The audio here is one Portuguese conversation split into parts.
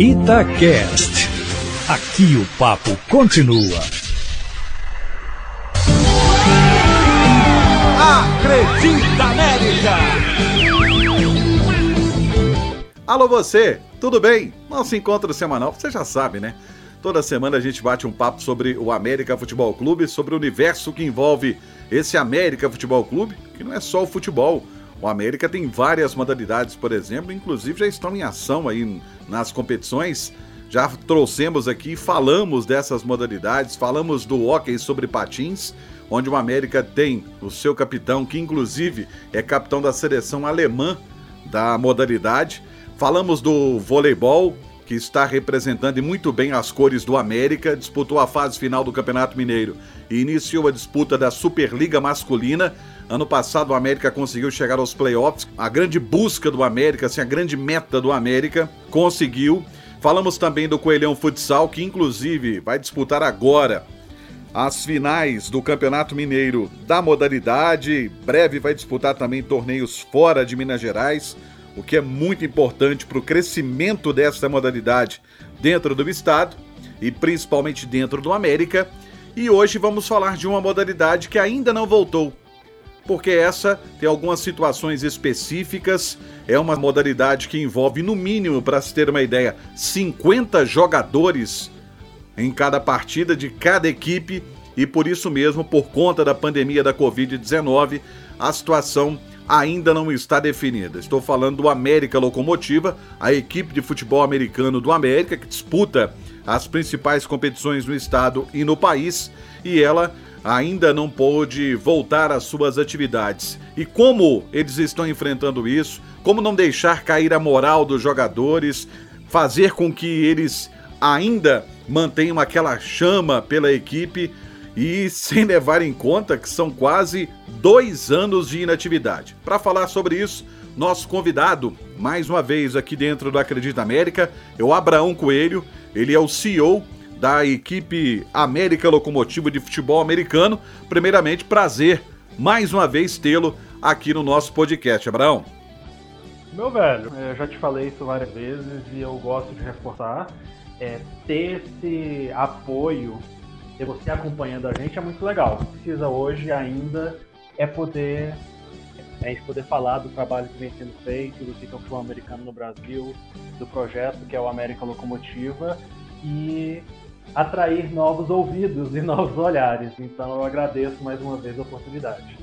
Itacast. Aqui o papo continua. Acredita América! Alô você, tudo bem? Nosso encontro semanal, você já sabe, né? Toda semana a gente bate um papo sobre o América Futebol Clube, sobre o universo que envolve esse América Futebol Clube, que não é só o futebol. O América tem várias modalidades, por exemplo, inclusive já estão em ação aí nas competições. Já trouxemos aqui, falamos dessas modalidades, falamos do hockey sobre patins, onde o América tem o seu capitão, que inclusive é capitão da seleção alemã da modalidade. Falamos do voleibol, que está representando muito bem as cores do América, disputou a fase final do Campeonato Mineiro e iniciou a disputa da Superliga Masculina. Ano passado o América conseguiu chegar aos playoffs. A grande busca do América, assim, a grande meta do América, conseguiu. Falamos também do Coelhão Futsal, que inclusive vai disputar agora as finais do Campeonato Mineiro da modalidade. Breve vai disputar também torneios fora de Minas Gerais, o que é muito importante para o crescimento dessa modalidade dentro do estado e principalmente dentro do América. E hoje vamos falar de uma modalidade que ainda não voltou, porque essa tem algumas situações específicas. É uma modalidade que envolve, no mínimo, para se ter uma ideia, 50 jogadores em cada partida de cada equipe. E por isso mesmo, por conta da pandemia da Covid-19, a situação ainda não está definida. Estou falando do América Locomotiva, a equipe de futebol americano do América, que disputa as principais competições no estado e no país, e ela ainda não pôde voltar às suas atividades. E como eles estão enfrentando isso? Como não deixar cair a moral dos jogadores, fazer com que eles ainda mantenham aquela chama pela equipe e sem levar em conta que são quase dois anos de inatividade. Para falar sobre isso, nosso convidado, mais uma vez aqui dentro do Acredita América, é o Abraão Coelho. Ele é o CEO da equipe América Locomotiva de Futebol Americano. Primeiramente, prazer mais uma vez tê-lo aqui no nosso podcast, Abraão. Meu velho, eu já te falei isso várias vezes e eu gosto de reforçar. É, ter esse apoio ter você acompanhando a gente é muito legal. O que precisa hoje ainda é poder é a gente poder falar do trabalho que vem sendo feito, do que é futebol americano no Brasil, do projeto que é o América Locomotiva e atrair novos ouvidos e novos olhares. Então eu agradeço mais uma vez a oportunidade.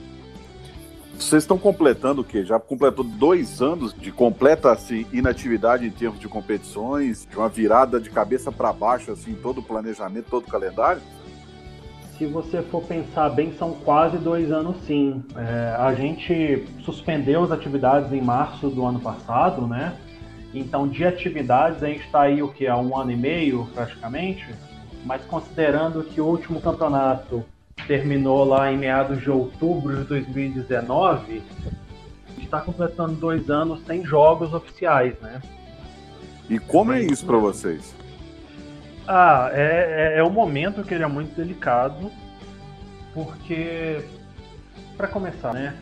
Vocês estão completando o quê? Já completou dois anos de completa assim, inatividade em termos de competições, de uma virada de cabeça para baixo, assim, todo o planejamento, todo o calendário? Se você for pensar bem, são quase dois anos sim. É, a gente suspendeu as atividades em março do ano passado, né? Então, de atividades, a gente está aí o que? Há um ano e meio, praticamente. Mas considerando que o último campeonato terminou lá em meados de outubro de 2019, a gente está completando dois anos sem jogos oficiais, né? E como é isso para vocês? Ah, é, é, é um momento que ele é muito delicado, porque, para começar, né,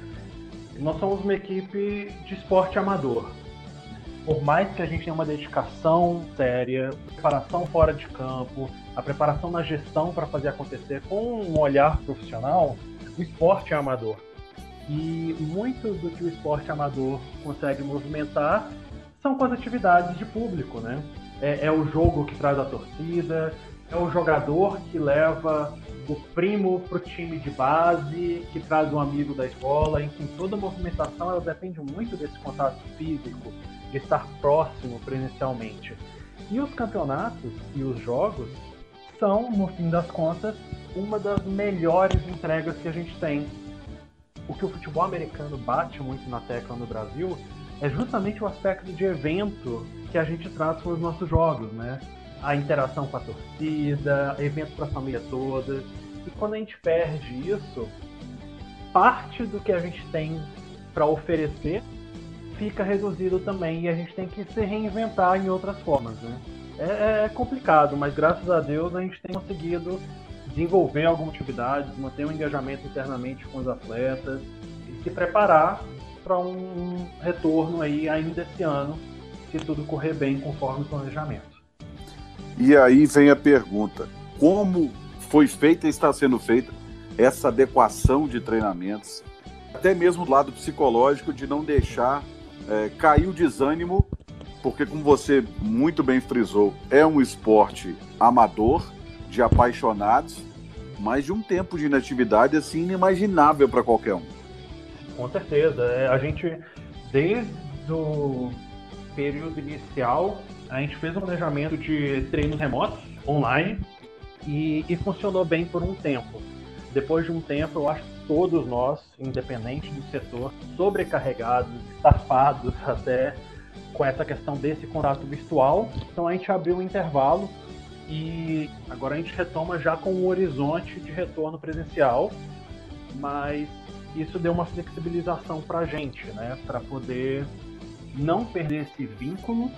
nós somos uma equipe de esporte amador. Por mais que a gente tenha uma dedicação séria, preparação fora de campo, a preparação na gestão para fazer acontecer com um olhar profissional, o esporte é amador. E muito do que o esporte amador consegue movimentar são com as atividades de público, né? É, é o jogo que traz a torcida, é o jogador que leva o primo pro time de base, que traz um amigo da escola, enfim, toda a movimentação ela depende muito desse contato físico, de estar próximo presencialmente. E os campeonatos e os jogos são, no fim das contas, uma das melhores entregas que a gente tem. O que o futebol americano bate muito na tecla no Brasil é justamente o aspecto de evento que a gente traz para os nossos jogos, né? A interação com a torcida, evento para a família toda. E quando a gente perde isso, parte do que a gente tem para oferecer fica reduzido também e a gente tem que se reinventar em outras formas, né? É, é complicado, mas graças a Deus a gente tem conseguido desenvolver alguma atividade, manter um engajamento internamente com os atletas e se preparar para um retorno aí ainda esse ano, se tudo correr bem conforme o planejamento. E aí vem a pergunta: como foi feita e está sendo feita essa adequação de treinamentos, até mesmo do lado psicológico, de não deixar é, cair o desânimo, porque, como você muito bem frisou, é um esporte amador, de apaixonados, mas de um tempo de inatividade assim inimaginável para qualquer um. Com certeza. É, a gente, desde o período inicial, a gente fez um planejamento de treinos remotos, online, e, e funcionou bem por um tempo. Depois de um tempo, eu acho que todos nós, independente do setor, sobrecarregados, estafados até com essa questão desse contato virtual. Então a gente abriu um intervalo e agora a gente retoma já com um horizonte de retorno presencial, mas isso deu uma flexibilização para a gente, né, para poder não perder esse vínculo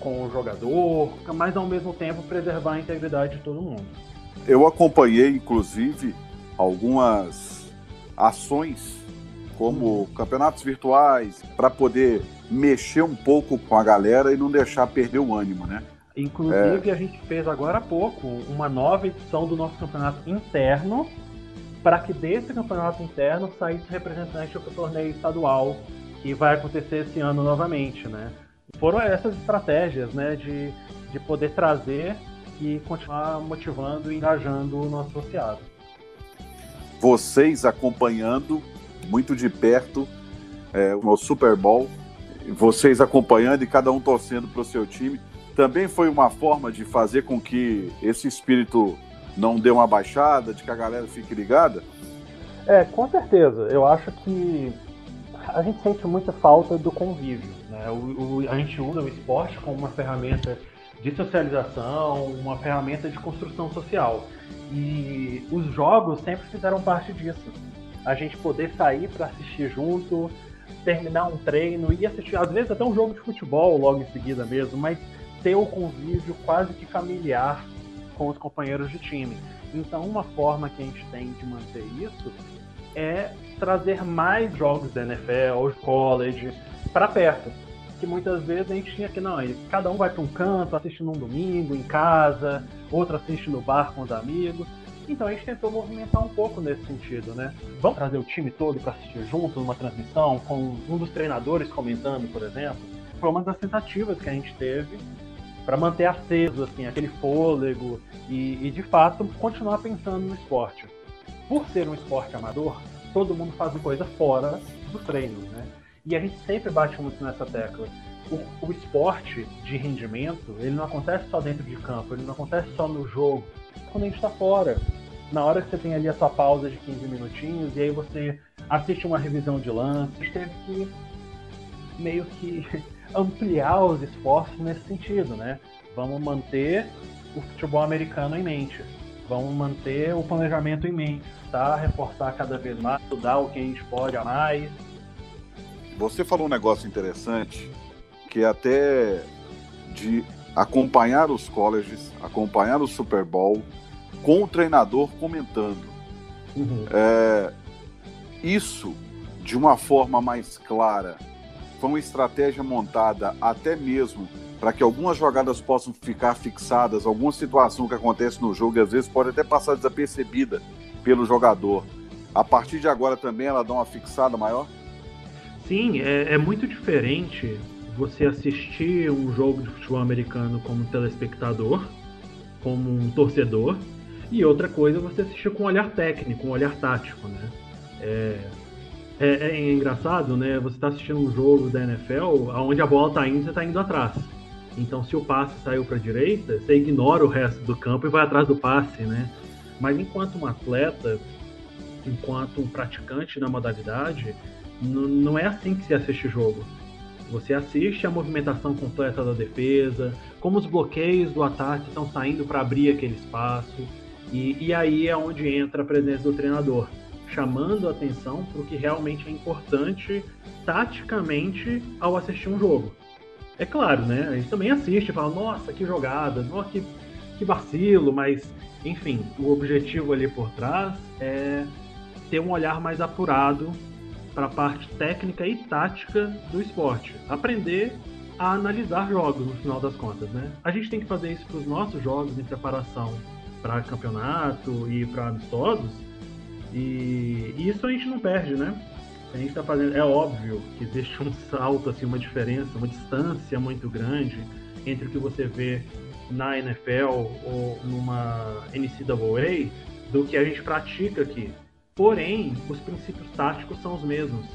com o jogador, mas ao mesmo tempo preservar a integridade de todo mundo. Eu acompanhei, inclusive, algumas ações como campeonatos virtuais para poder mexer um pouco com a galera e não deixar perder o ânimo, né? Inclusive, é... a gente fez agora há pouco uma nova edição do nosso campeonato interno, para que desse campeonato interno saísse representante para o torneio estadual, que vai acontecer esse ano novamente, né? Foram essas estratégias, né, de, de poder trazer e continuar motivando e engajando o nosso associado. Vocês acompanhando muito de perto é, o Super Bowl, vocês acompanhando e cada um torcendo para o seu time também foi uma forma de fazer com que esse espírito não dê uma baixada, de que a galera fique ligada? É, com certeza. Eu acho que a gente sente muita falta do convívio. Né? O, o, a gente usa o esporte como uma ferramenta de socialização, uma ferramenta de construção social. E os jogos sempre fizeram parte disso. A gente poder sair para assistir junto, terminar um treino e assistir, às vezes até um jogo de futebol logo em seguida mesmo, mas ter o convívio quase que familiar com os companheiros de time. Então, uma forma que a gente tem de manter isso é trazer mais jogos da NFL college para perto. Que muitas vezes a gente tinha que, não, cada um vai para um canto, assiste num domingo, em casa, outro assiste no bar com os amigos. Então a gente tentou movimentar um pouco nesse sentido, né? Vamos trazer o time todo para assistir junto numa transmissão, com um dos treinadores comentando, por exemplo. Foi uma das tentativas que a gente teve para manter aceso assim aquele fôlego e, e, de fato continuar pensando no esporte. Por ser um esporte amador, todo mundo faz coisa fora do treino, né? E a gente sempre bate muito nessa tecla. O, o esporte de rendimento, ele não acontece só dentro de campo, ele não acontece só no jogo. Quando a gente está fora, na hora que você tem ali a sua pausa de 15 minutinhos e aí você assiste uma revisão de lances, teve que meio que ampliar os esforços nesse sentido, né? Vamos manter o futebol americano em mente, vamos manter o planejamento em mente, tá? Reforçar cada vez mais, estudar o que a gente pode a mais. Você falou um negócio interessante, que é até de acompanhar os colleges, acompanhar o Super Bowl com o treinador comentando. Uhum. É, isso de uma forma mais clara foi uma estratégia montada até mesmo para que algumas jogadas possam ficar fixadas, alguma situação que acontece no jogo às vezes pode até passar desapercebida pelo jogador. A partir de agora também ela dá uma fixada maior? Sim, é, é muito diferente você assistir um jogo de futebol americano como telespectador, como um torcedor, e outra coisa é você assistir com um olhar técnico, um olhar tático, né? É, é, é, engraçado, né? Você está assistindo um jogo da NFL, onde a bola está indo, você está indo atrás. Então, se o passe saiu para a direita, você ignora o resto do campo e vai atrás do passe, né? Mas enquanto um atleta, enquanto um praticante na modalidade, não é assim que se assiste o jogo. Você assiste a movimentação completa da defesa, como os bloqueios do ataque estão saindo para abrir aquele espaço, e, e aí é onde entra a presença do treinador chamando a atenção para o que realmente é importante taticamente ao assistir um jogo. É claro, né? A gente também assiste e fala, nossa, que jogada, nossa, que, que vacilo, mas, enfim, o objetivo ali por trás é ter um olhar mais apurado para a parte técnica e tática do esporte. Aprender a analisar jogos no final das contas, né? A gente tem que fazer isso para os nossos jogos em preparação para campeonato e para amistosos. E, e isso a gente não perde, né? A gente está fazendo, é óbvio que existe um salto, assim, uma diferença, uma distância muito grande entre o que você vê na NFL ou numa NCAA do que a gente pratica aqui. Porém, os princípios táticos são os mesmos.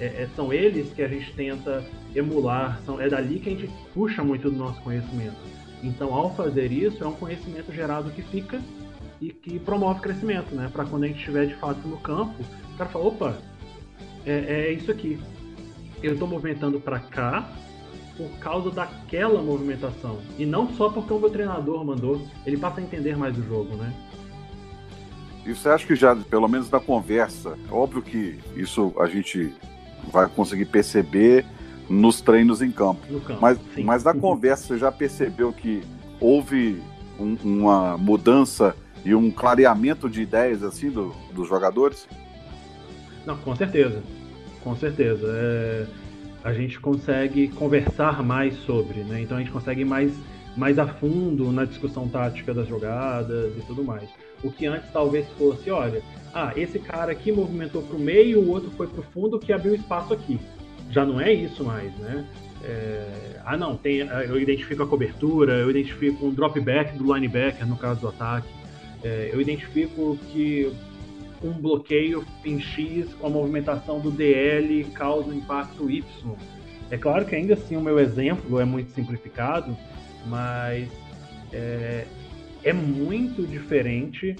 É, é, são eles que a gente tenta emular, são, é dali que a gente puxa muito do nosso conhecimento. Então, ao fazer isso, é um conhecimento gerado que fica e que promove crescimento, né? Para quando a gente estiver de fato no campo, o cara fala: opa, é, é isso aqui. Eu estou movimentando para cá por causa daquela movimentação. E não só porque o meu treinador mandou, ele passa a entender mais o jogo, né? E você acha que já, pelo menos na conversa, é óbvio que isso a gente vai conseguir perceber nos treinos em campo. campo mas, mas na conversa você já percebeu que houve um, uma mudança e um clareamento de ideias assim do, dos jogadores? Não, com certeza. Com certeza. É, a gente consegue conversar mais sobre, né? Então a gente consegue ir mais, mais a fundo na discussão tática das jogadas e tudo mais. O que antes talvez fosse, olha, ah, esse cara aqui movimentou para o meio, o outro foi para o fundo, que abriu espaço aqui. Já não é isso mais, né? É, ah, não, tem, eu identifico a cobertura, eu identifico um drop back do linebacker no caso do ataque, é, eu identifico que um bloqueio em X com a movimentação do DL causa um impacto Y. É claro que ainda assim o meu exemplo é muito simplificado, mas é, é muito diferente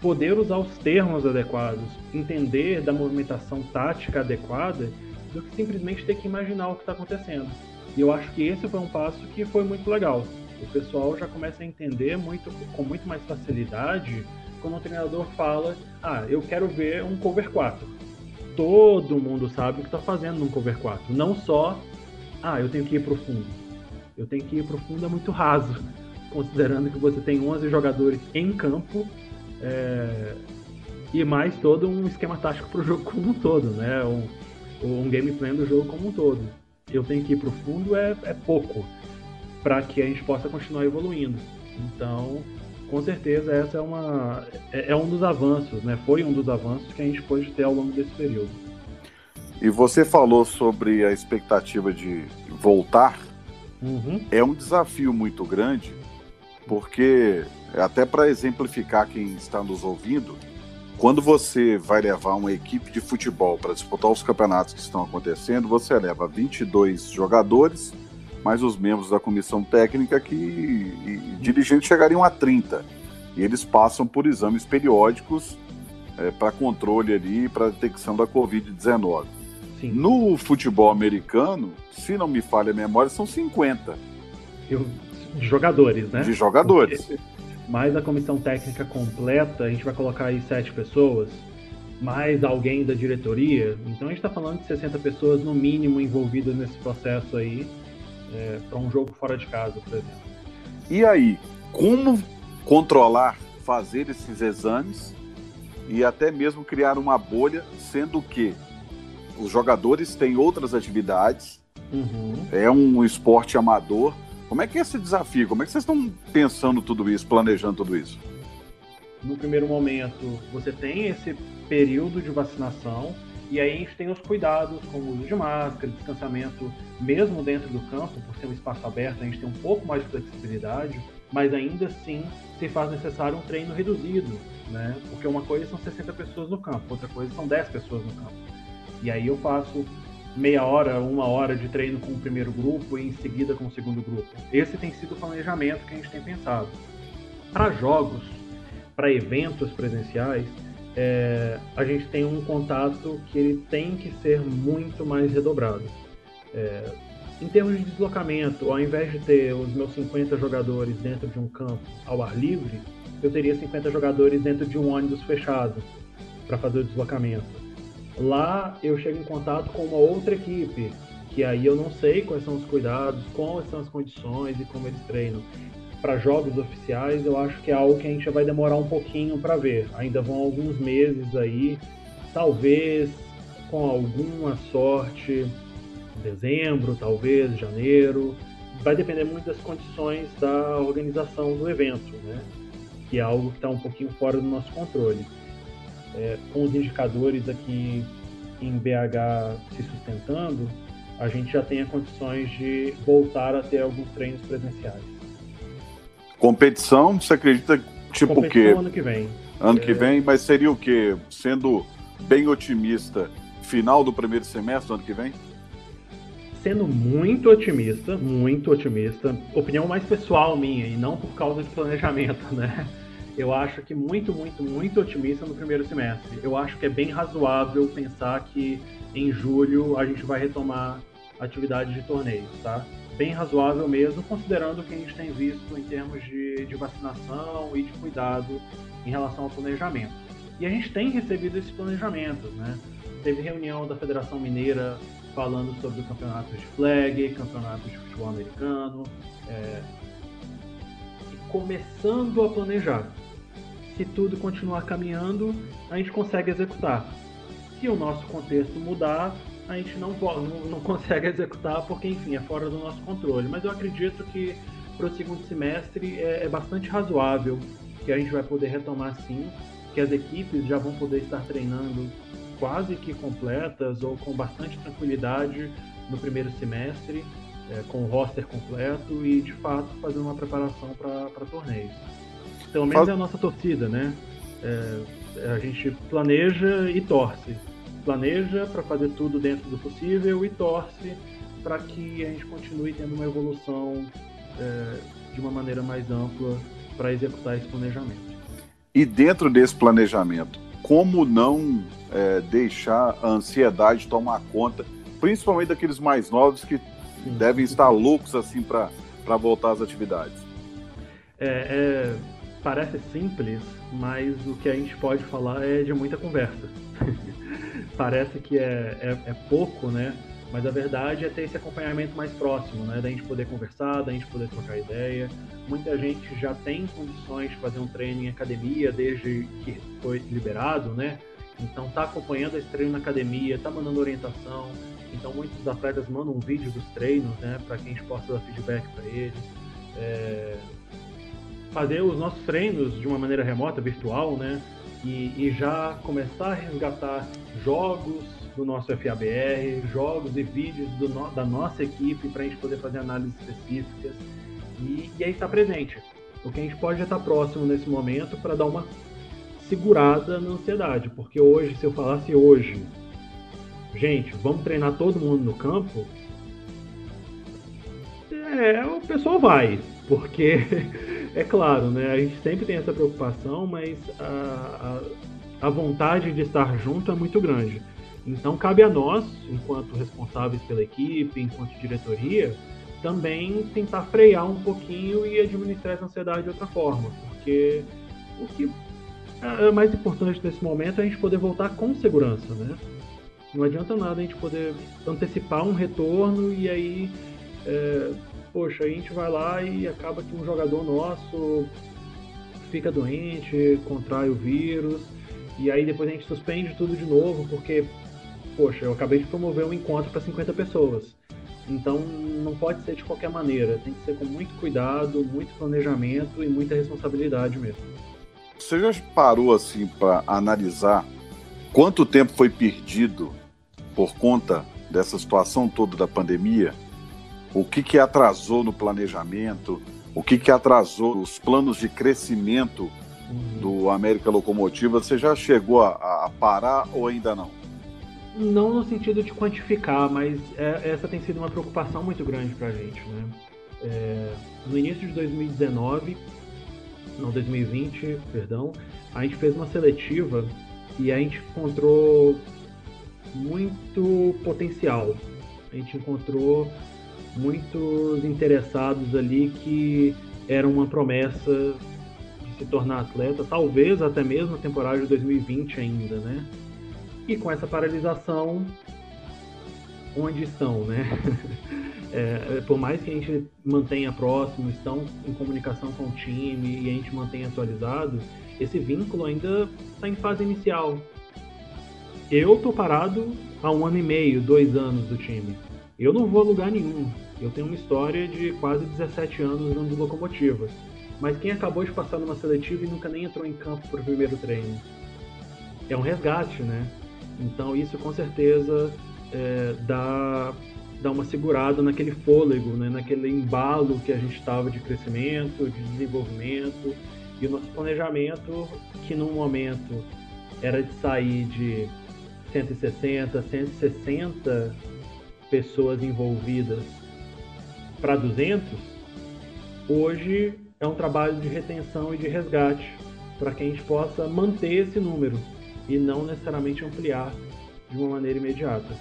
poder usar os termos adequados, entender da movimentação tática adequada, do que simplesmente ter que imaginar o que está acontecendo. E eu acho que esse foi um passo que foi muito legal. O pessoal já começa a entender muito, com muito mais facilidade quando o treinador fala: Ah, eu quero ver um cover 4. Todo mundo sabe o que está fazendo num cover 4. Não só, ah, eu tenho que ir para o fundo. Eu tenho que ir para o fundo é muito raso considerando que você tem 11 jogadores em campo é, e mais todo um esquema tático para o jogo como um todo, né? Um, um game plan do jogo como um todo. Eu tenho que ir para o fundo é, é pouco para que a gente possa continuar evoluindo. Então, com certeza essa é uma é, é, um dos avanços, né? Foi um dos avanços que a gente pôde ter ao longo desse período. E você falou sobre a expectativa de voltar. Uhum. É um desafio muito grande porque, até para exemplificar quem está nos ouvindo, quando você vai levar uma equipe de futebol para disputar os campeonatos que estão acontecendo, você leva 22 jogadores, mais os membros da comissão técnica que e, dirigentes chegariam a 30. E eles passam por exames periódicos é, para controle ali, para detecção da Covid-19. No futebol americano, se não me falha a memória, são 50. Eu de jogadores, né? De jogadores. Porque, mais a comissão técnica completa, a gente vai colocar aí sete pessoas, mais alguém da diretoria. Então a gente está falando de 60 pessoas no mínimo envolvidas nesse processo aí, é, para um jogo fora de casa, por exemplo. E aí, como controlar, fazer esses exames e até mesmo criar uma bolha, sendo que os jogadores têm outras atividades, uhum. é um esporte amador, como é que é esse desafio? Como é que vocês estão pensando tudo isso, planejando tudo isso? No primeiro momento, você tem esse período de vacinação e aí a gente tem os cuidados como o uso de máscara, distanciamento, mesmo dentro do campo, por ser um espaço aberto, a gente tem um pouco mais de flexibilidade, mas ainda assim se faz necessário um treino reduzido, né? Porque uma coisa são 60 pessoas no campo, outra coisa são 10 pessoas no campo. E aí eu faço meia hora, uma hora de treino com o primeiro grupo e em seguida com o segundo grupo. Esse tem sido o planejamento que a gente tem pensado. Para jogos, para eventos presenciais, é, a gente tem um contato que ele tem que ser muito mais redobrado. É, em termos de deslocamento, ao invés de ter os meus 50 jogadores dentro de um campo ao ar livre, eu teria 50 jogadores dentro de um ônibus fechado para fazer o deslocamento. Lá eu chego em contato com uma outra equipe, que aí eu não sei quais são os cuidados, quais são as condições e como eles treinam. Para jogos oficiais, eu acho que é algo que a gente vai demorar um pouquinho para ver. Ainda vão alguns meses aí, talvez com alguma sorte dezembro, talvez, janeiro. Vai depender muito das condições da organização do evento, né? que é algo que está um pouquinho fora do nosso controle. É, com os indicadores aqui em BH se sustentando, a gente já tem condições de voltar a ter alguns treinos presenciais. Competição, você acredita tipo o quê? ano que vem. Ano é... que vem, mas seria o quê? Sendo bem otimista, final do primeiro semestre do ano que vem? Sendo muito otimista, muito otimista, opinião mais pessoal minha e não por causa de planejamento, né? Eu acho que muito, muito, muito otimista no primeiro semestre. Eu acho que é bem razoável pensar que em julho a gente vai retomar atividade de torneios, tá? Bem razoável mesmo, considerando o que a gente tem visto em termos de, de vacinação e de cuidado em relação ao planejamento. E a gente tem recebido esses planejamentos, né? Teve reunião da Federação Mineira falando sobre o campeonato de flag, campeonato de futebol americano, é, e começando a planejar. Se tudo continuar caminhando, a gente consegue executar. Se o nosso contexto mudar, a gente não, não, não consegue executar porque, enfim, é fora do nosso controle. Mas eu acredito que para o segundo semestre é, é bastante razoável que a gente vai poder retomar sim, que as equipes já vão poder estar treinando quase que completas ou com bastante tranquilidade no primeiro semestre, é, com o roster completo e de fato fazendo uma preparação para torneios. Pelo menos é a nossa torcida, né? É, a gente planeja e torce planeja para fazer tudo dentro do possível e torce para que a gente continue tendo uma evolução é, de uma maneira mais ampla para executar esse planejamento. E dentro desse planejamento, como não é, deixar a ansiedade tomar conta, principalmente daqueles mais novos que sim, devem estar loucos assim para voltar às atividades? É, é, parece simples, mas o que a gente pode falar é de muita conversa. Parece que é, é, é, pouco, né? Mas a verdade é ter esse acompanhamento mais próximo, né? Da gente poder conversar, da gente poder trocar ideia. Muita gente já tem condições de fazer um treino em academia desde que foi liberado, né? Então tá acompanhando esse treino na academia, tá mandando orientação. Então muitos atletas mandam um vídeo dos treinos, né? Para que a gente possa dar feedback para eles. É... Fazer os nossos treinos de uma maneira remota, virtual, né? E, e já começar a resgatar jogos do nosso FABR, jogos e vídeos no, da nossa equipe para a gente poder fazer análises específicas e, e aí estar presente. O que a gente pode estar próximo nesse momento para dar uma segurada na ansiedade, porque hoje, se eu falasse hoje, gente, vamos treinar todo mundo no campo, é, o pessoal vai, porque é claro, né? A gente sempre tem essa preocupação, mas a, a, a vontade de estar junto é muito grande. Então cabe a nós, enquanto responsáveis pela equipe, enquanto diretoria, também tentar frear um pouquinho e administrar essa ansiedade de outra forma, porque o que é mais importante nesse momento é a gente poder voltar com segurança, né? Não adianta nada a gente poder antecipar um retorno e aí é, poxa, a gente vai lá e acaba que um jogador nosso fica doente, contrai o vírus, e aí depois a gente suspende tudo de novo, porque, poxa, eu acabei de promover um encontro para 50 pessoas. Então não pode ser de qualquer maneira, tem que ser com muito cuidado, muito planejamento e muita responsabilidade mesmo. Você já parou assim para analisar quanto tempo foi perdido por conta dessa situação toda da pandemia? O que, que atrasou no planejamento, o que, que atrasou os planos de crescimento uhum. do América Locomotiva. Você já chegou a, a, parar ou ainda não? Não no sentido de quantificar, mas é, essa tem sido uma preocupação muito grande para a gente. Né? É, no início de 2019, não, 2020, perdão, a gente fez uma seletiva e a gente encontrou muito potencial. A gente encontrou muitos interessados ali que eram uma promessa de se tornar atleta, talvez até mesmo na temporada de 2020 ainda, né? E com essa paralisação, onde estão, né? É, é, por mais que a gente mantenha próximo, estão em comunicação com o time e a gente mantenha atualizado, esse vínculo ainda está em fase inicial. Eu tô parado há um ano e meio, dois anos do time. Eu não vou a lugar nenhum. Eu tenho uma história de quase 17 anos no locomotiva. Mas quem acabou de passar numa seletiva e nunca nem entrou em campo para o primeiro treino? É um resgate, né? Então isso com certeza é, dá, dá uma segurada naquele fôlego, né? naquele embalo que a gente estava de crescimento, de desenvolvimento. E o nosso planejamento, que num momento era de sair de 160, 160 pessoas envolvidas para 200, hoje é um trabalho de retenção e de resgate para que a gente possa manter esse número e não necessariamente ampliar de uma maneira imediata.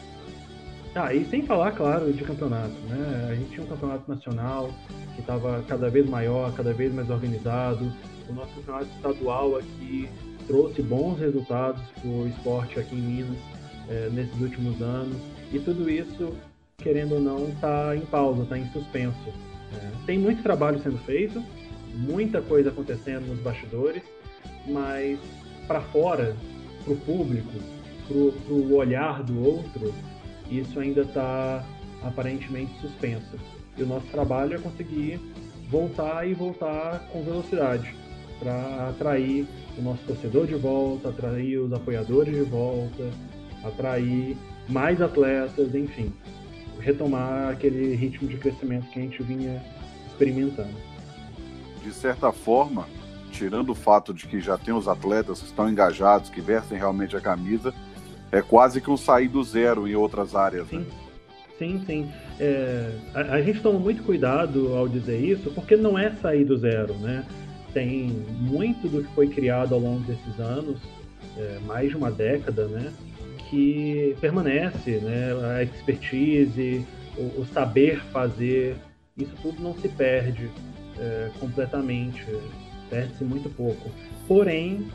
Ah, e sem falar, claro, de campeonato, né? A gente tinha um campeonato nacional que estava cada vez maior, cada vez mais organizado. O nosso campeonato estadual aqui trouxe bons resultados para o esporte aqui em Minas é, nesses últimos anos. E tudo isso, querendo ou não, está em pausa, está em suspenso. É, tem muito trabalho sendo feito, muita coisa acontecendo nos bastidores, mas para fora, para o público, para o olhar do outro, isso ainda está aparentemente suspenso. E o nosso trabalho é conseguir voltar e voltar com velocidade para atrair o nosso torcedor de volta, atrair os apoiadores de volta, atrair mais atletas, enfim, retomar aquele ritmo de crescimento que a gente vinha experimentando. De certa forma, tirando o fato de que já tem os atletas que estão engajados, que vestem realmente a camisa, é quase que um sair do zero em outras áreas. Sim, né? sim. sim. É, a, a, gente toma muito cuidado ao dizer isso, porque não é sair do zero, né? Tem muito do que foi criado ao longo desses anos, é, mais de uma década, né? Que permanece, né? A expertise, o, o saber fazer, isso tudo não se perde é, completamente, perde-se muito pouco. Porém,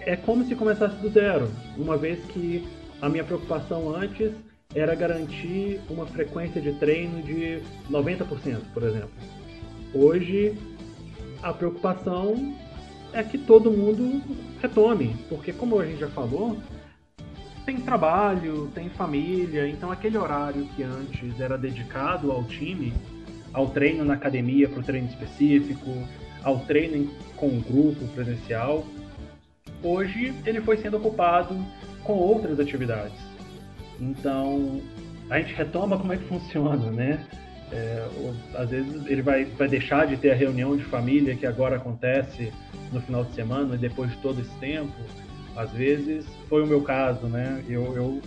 é como se começasse do zero, uma vez que a minha preocupação antes era garantir uma frequência de treino de 90%, por exemplo. Hoje, a preocupação é que todo mundo retome, porque como a gente já falou, tem trabalho, tem família, então aquele horário que antes era dedicado ao time, ao treino na academia para o treino específico, ao treino com o grupo presencial, hoje ele foi sendo ocupado com outras atividades. Então, a gente retoma como é que funciona, né? É, às vezes ele vai, vai deixar de ter a reunião de família que agora acontece no final de semana, depois de todo esse tempo. Às vezes foi o meu caso, né? Eu, eu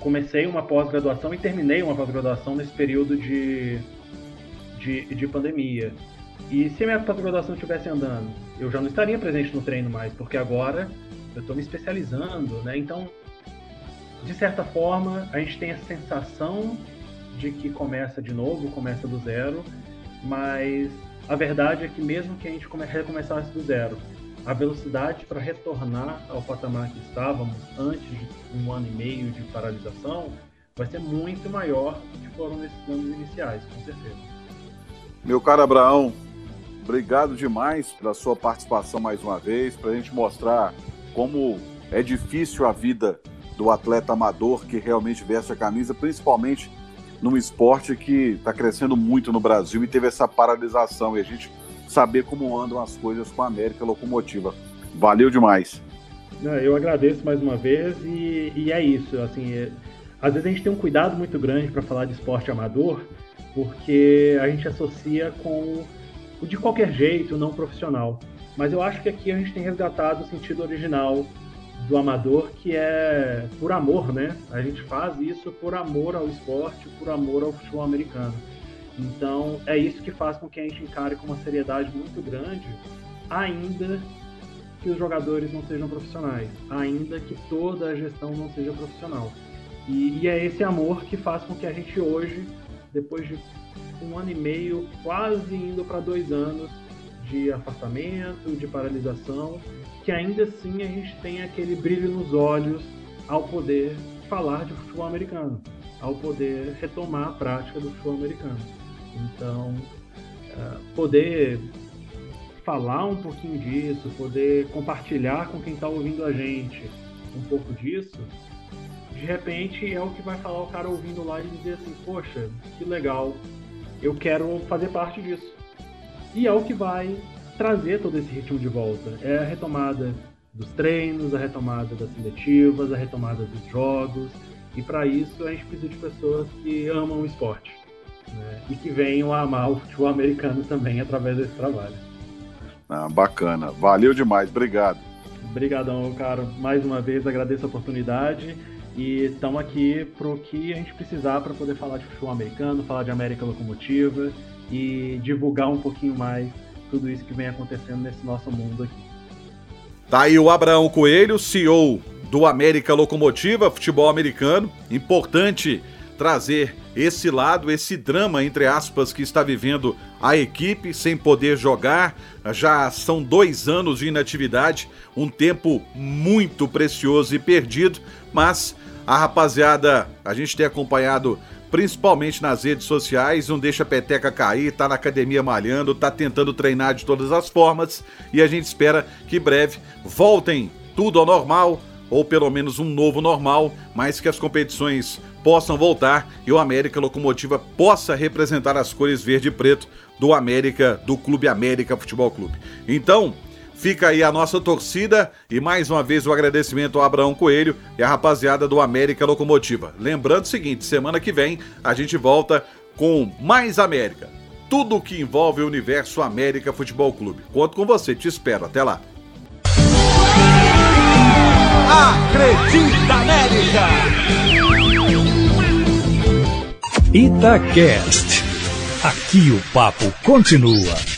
comecei uma pós-graduação e terminei uma pós-graduação nesse período de, de, de pandemia. E se a minha pós-graduação estivesse andando, eu já não estaria presente no treino mais, porque agora eu estou me especializando, né? Então, de certa forma, a gente tem a sensação de que começa de novo, começa do zero, mas a verdade é que mesmo que a gente recomeçasse do zero, a velocidade para retornar ao patamar que estávamos antes de um ano e meio de paralisação vai ser muito maior do que foram nesses anos iniciais, com certeza. Meu caro Abraão, obrigado demais pela sua participação mais uma vez, para a gente mostrar como é difícil a vida do atleta amador que realmente veste a camisa, principalmente num esporte que está crescendo muito no Brasil e teve essa paralisação e a gente saber como andam as coisas com a América Locomotiva. Valeu demais. Eu agradeço mais uma vez e, e é isso. Assim, é, às vezes a gente tem um cuidado muito grande para falar de esporte amador, porque a gente associa com o de qualquer jeito, não profissional. Mas eu acho que aqui a gente tem resgatado o sentido original do amador, que é por amor, né? A gente faz isso por amor ao esporte, por amor ao futebol americano. Então, é isso que faz com que a gente encare com uma seriedade muito grande, ainda que os jogadores não sejam profissionais, ainda que toda a gestão não seja profissional. E, e é esse amor que faz com que a gente hoje, depois de um ano e meio, quase indo para dois anos de afastamento, de paralisação, que ainda assim a gente tem aquele brilho nos olhos ao poder falar de futebol americano, ao poder retomar a prática do futebol americano. Então, é, poder falar um pouquinho disso, poder compartilhar com quem está ouvindo a gente um pouco disso, de repente é o que vai falar o cara ouvindo lá e dizer assim, poxa, que legal, eu quero fazer parte disso. E é o que vai trazer todo esse ritmo de volta. É a retomada dos treinos, a retomada das seletivas, a retomada dos jogos. E para isso a gente precisa de pessoas que amam o esporte né? e que venham a amar o futebol americano também através desse trabalho. Ah, bacana, valeu demais, obrigado. Obrigadão, cara. Mais uma vez agradeço a oportunidade e estamos aqui para o que a gente precisar para poder falar de futebol americano, falar de América Locomotiva e divulgar um pouquinho mais tudo isso que vem acontecendo nesse nosso mundo aqui. Tá aí o Abraão Coelho, CEO do América Locomotiva, futebol americano. Importante trazer esse lado, esse drama, entre aspas, que está vivendo a equipe sem poder jogar. Já são dois anos de inatividade, um tempo muito precioso e perdido, mas a rapaziada, a gente tem acompanhado principalmente nas redes sociais, não deixa a peteca cair, tá na academia malhando, tá tentando treinar de todas as formas e a gente espera que breve voltem tudo ao normal, ou pelo menos um novo normal, mas que as competições possam voltar e o América Locomotiva possa representar as cores verde e preto do América, do Clube América Futebol Clube. Então, Fica aí a nossa torcida e mais uma vez o agradecimento ao Abraão Coelho e a rapaziada do América Locomotiva. Lembrando o seguinte: semana que vem a gente volta com mais América. Tudo o que envolve o universo América Futebol Clube. Conto com você, te espero. Até lá. Acredita América! Itacast. Aqui o papo continua.